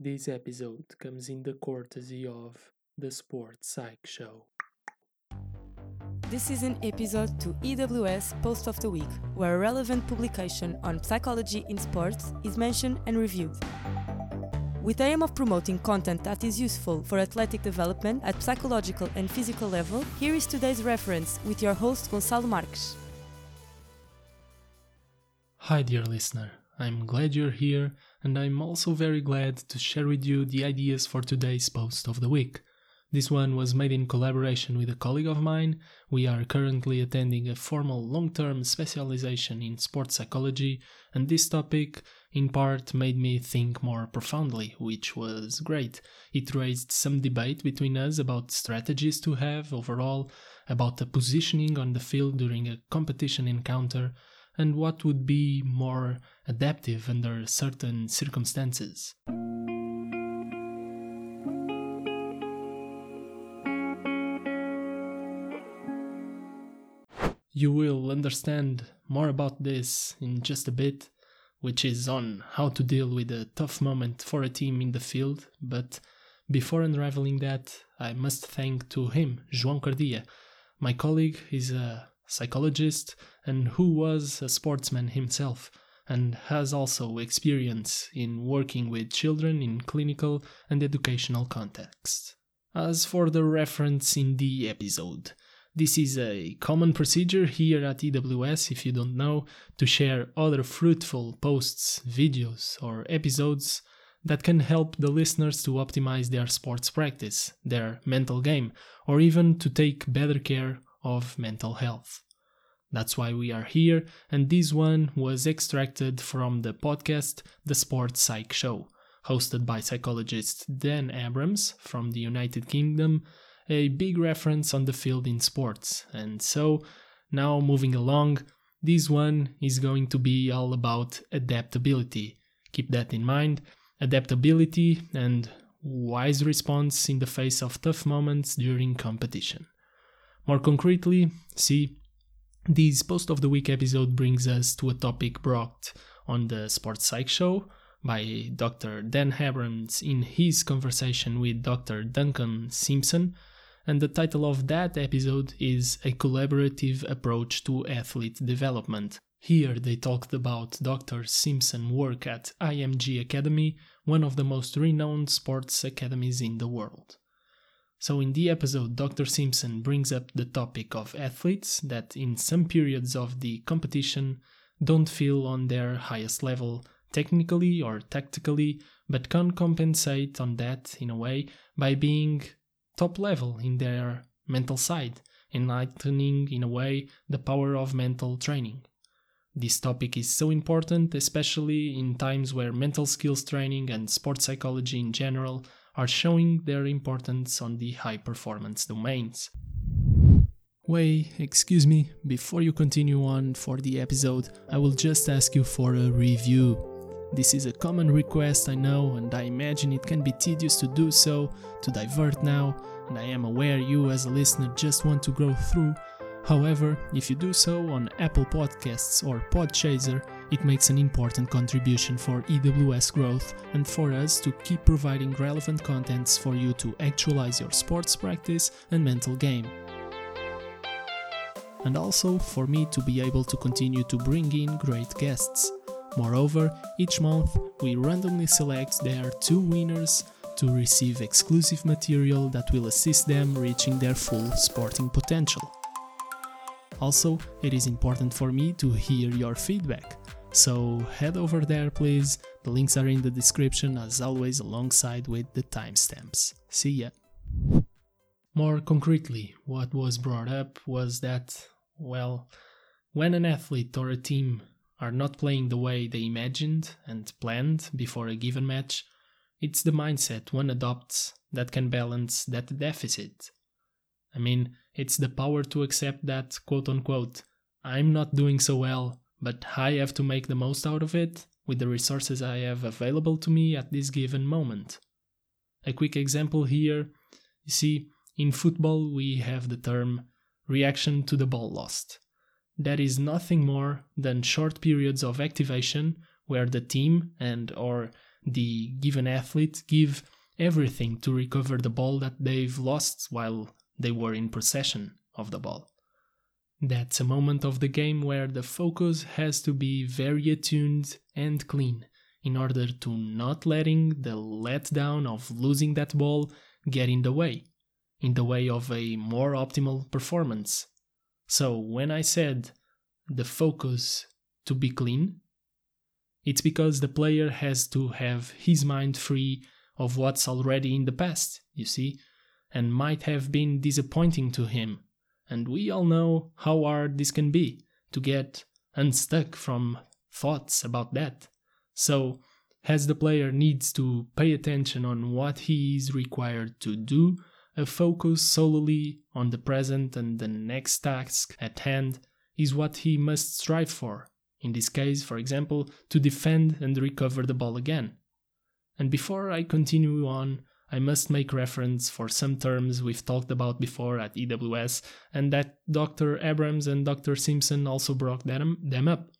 This episode comes in the courtesy of the Sports Psych Show. This is an episode to EWS Post of the Week, where a relevant publication on psychology in sports is mentioned and reviewed. With the aim of promoting content that is useful for athletic development at psychological and physical level, here is today's reference with your host Gonçalo Marques. Hi, dear listener. I'm glad you're here, and I'm also very glad to share with you the ideas for today's post of the week. This one was made in collaboration with a colleague of mine. We are currently attending a formal long term specialization in sports psychology, and this topic, in part, made me think more profoundly, which was great. It raised some debate between us about strategies to have overall, about the positioning on the field during a competition encounter, and what would be more adaptive under certain circumstances. You will understand more about this in just a bit, which is on how to deal with a tough moment for a team in the field, but before unraveling that, I must thank to him, João Cardia. My colleague is a psychologist and who was a sportsman himself and has also experience in working with children in clinical and educational contexts. As for the reference in the episode, this is a common procedure here at EWS, if you don't know, to share other fruitful posts, videos, or episodes that can help the listeners to optimize their sports practice, their mental game, or even to take better care of mental health. That's why we are here, and this one was extracted from the podcast The Sports Psych Show, hosted by psychologist Dan Abrahams from the United Kingdom, a big reference on the field in sports. And so, now moving along, this one is going to be all about adaptability. Keep that in mind adaptability and wise response in the face of tough moments during competition. More concretely, see, this post of the week episode brings us to a topic brought on the Sports Psych Show by Dr. Dan Abrahams in his conversation with Dr. Duncan Simpson, and the title of that episode is A Collaborative Approach to Athlete Development. Here they talked about Dr. Simpson's work at IMG Academy, one of the most renowned sports academies in the world. So, in the episode, Dr. Simpson brings up the topic of athletes that, in some periods of the competition, don't feel on their highest level technically or tactically, but can compensate on that in a way by being top level in their mental side, enlightening in a way the power of mental training. This topic is so important, especially in times where mental skills training and sports psychology in general are showing their importance on the high performance domains. Wait, excuse me, before you continue on for the episode, I will just ask you for a review. This is a common request, I know, and I imagine it can be tedious to do so, to divert now, and I am aware you as a listener just want to grow through However, if you do so on Apple Podcasts or Podchaser, it makes an important contribution for EWS growth and for us to keep providing relevant contents for you to actualize your sports practice and mental game. And also for me to be able to continue to bring in great guests. Moreover, each month we randomly select their two winners to receive exclusive material that will assist them reaching their full sporting potential. Also, it is important for me to hear your feedback. So head over there, please. The links are in the description, as always, alongside with the timestamps. See ya. More concretely, what was brought up was that, well, when an athlete or a team are not playing the way they imagined and planned before a given match, it's the mindset one adopts that can balance that deficit. I mean, it's the power to accept that, quote unquote, I'm not doing so well, but I have to make the most out of it with the resources I have available to me at this given moment. A quick example here you see, in football, we have the term reaction to the ball lost. That is nothing more than short periods of activation where the team and or the given athlete give everything to recover the ball that they've lost while they were in possession of the ball. That's a moment of the game where the focus has to be very attuned and clean in order to not letting the letdown of losing that ball get in the way, in the way of a more optimal performance. So when I said the focus to be clean, it's because the player has to have his mind free of what's already in the past, you see, and might have been disappointing to him and we all know how hard this can be to get unstuck from thoughts about that. So, as the player needs to pay attention on what he is required to do, a focus solely on the present and the next task at hand is what he must strive for. In this case, for example, to defend and recover the ball again. And before I continue on, I must make reference for some terms we've talked about before at EWS and that Dr. Abrahams and Dr. Simpson also brought them, them up.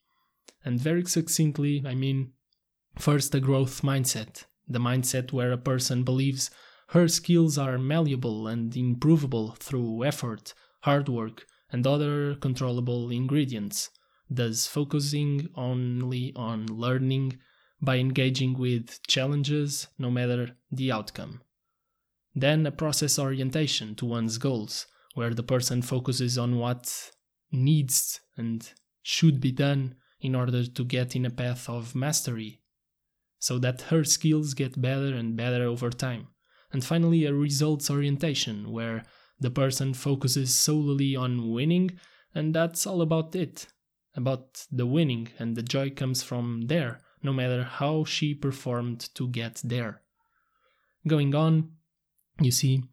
And very succinctly, I mean, first, a growth mindset, the mindset where a person believes her skills are malleable and improvable through effort, hard work, and other controllable ingredients, thus focusing only on learning by engaging with challenges no matter the outcome. Then a process orientation to one's goals, where the person focuses on what needs and should be done in order to get in a path of mastery, so that her skills get better and better over time. And finally, a results orientation, where the person focuses solely on winning, and that's all about it. About the winning, and the joy comes from there, no matter how she performed to get there. Going on, you see,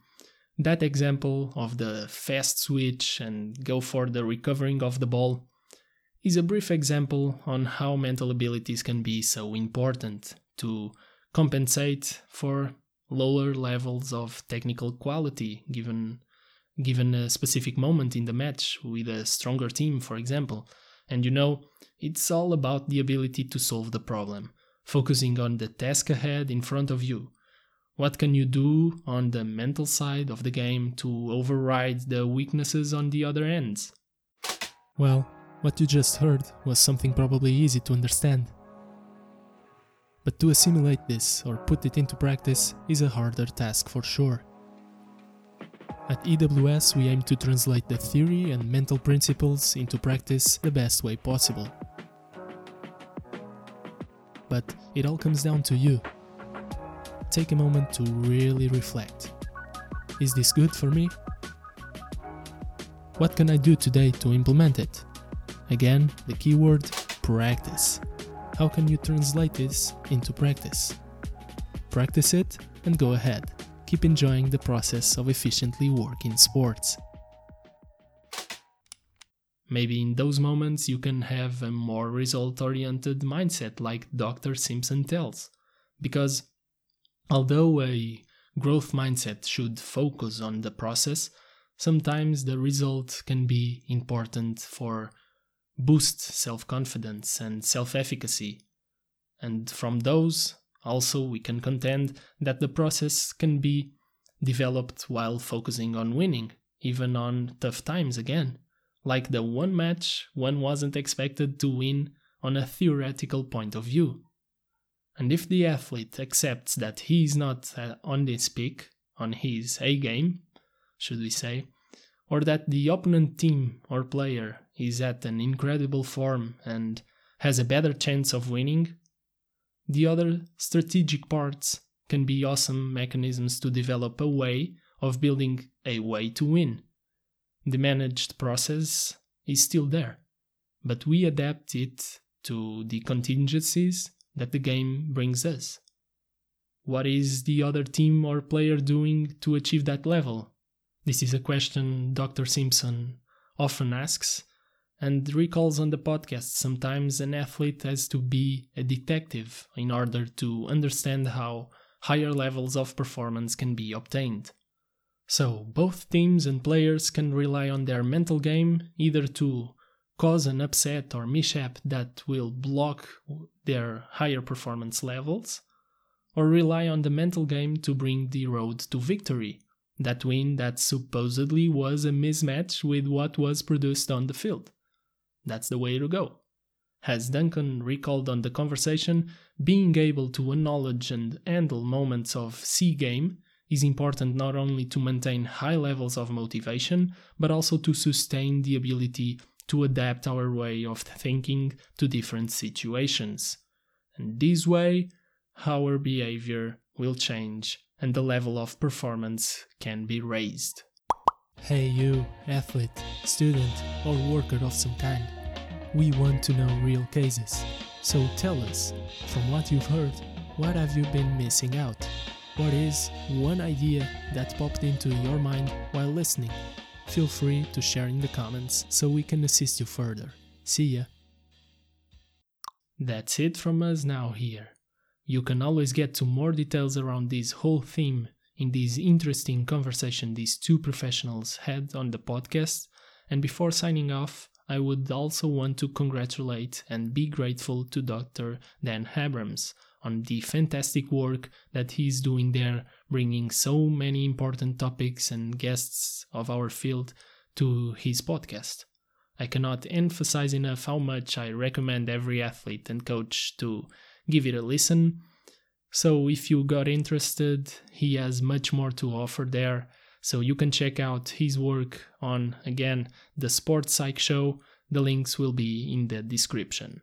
that example of the fast switch and go for the recovering of the ball is a brief example on how mental abilities can be so important to compensate for lower levels of technical quality given given a specific moment in the match with a stronger team for example and you know it's all about the ability to solve the problem, focusing on the task ahead in front of you. What can you do on the mental side of the game to override the weaknesses on the other ends? Well, what you just heard was something probably easy to understand. But to assimilate this or put it into practice is a harder task for sure. At EWS, we aim to translate the theory and mental principles into practice the best way possible. But it all comes down to you. Take a moment to really reflect. Is this good for me? What can I do today to implement it? Again, the keyword practice. How can you translate this into practice? Practice it and go ahead keep enjoying the process of efficiently working sports. Maybe in those moments you can have a more result oriented mindset, like Dr. Simpson tells. Because although a growth mindset should focus on the process, sometimes the result can be important for boost self confidence and self efficacy. And from those, also, we can contend that the process can be developed while focusing on winning, even on tough times again, like the one match one wasn't expected to win on a theoretical point of view. And if the athlete accepts that he is not uh, on this peak, on his A game, should we say, or that the opponent team or player is at an incredible form and has a better chance of winning, the other strategic parts can be awesome mechanisms to develop a way of building a way to win. The managed process is still there, but we adapt it to the contingencies that the game brings us. What is the other team or player doing to achieve that level? This is a question Dr. Simpson often asks, and recalls on the podcast sometimes an athlete has to be a detective in order to understand how higher levels of performance can be obtained. So, both teams and players can rely on their mental game either to cause an upset or mishap that will block their higher performance levels, or rely on the mental game to bring the road to victory. That win that supposedly was a mismatch with what was produced on the field. That's the way to go. As Duncan recalled on the conversation, being able to acknowledge and handle moments of C game is important not only to maintain high levels of motivation, but also to sustain the ability to adapt our way of thinking to different situations. And this way, our behavior will change and the level of performance can be raised. Hey, you, athlete, student, or worker of some kind. We want to know real cases. So tell us, from what you've heard, what have you been missing out? What is one idea that popped into your mind while listening? Feel free to share in the comments so we can assist you further. See ya! That's it from us now here. You can always get to more details around this whole theme in this interesting conversation these two professionals had on the podcast. And before signing off, I would also want to congratulate and be grateful to Dr. Dan Abrahams on the fantastic work that he's doing there, bringing so many important topics and guests of our field to his podcast. I cannot emphasize enough how much I recommend every athlete and coach to give it a listen. So, if you got interested, he has much more to offer there. So, you can check out his work on, again, the Sports Psych Show. The links will be in the description.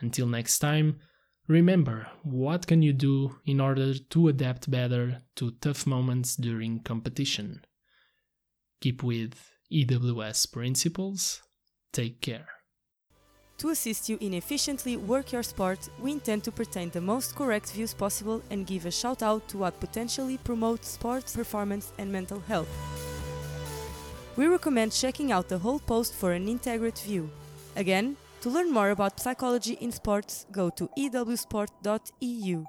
Until next time, remember what can you do in order to adapt better to tough moments during competition? Keep with EWS principles. Take care. To assist you in efficiently work your sport, we intend to pertain the most correct views possible and give a shout out to what potentially promotes sports performance and mental health. We recommend checking out the whole post for an integrate view. Again, to learn more about psychology in sports, go to ewsport.eu.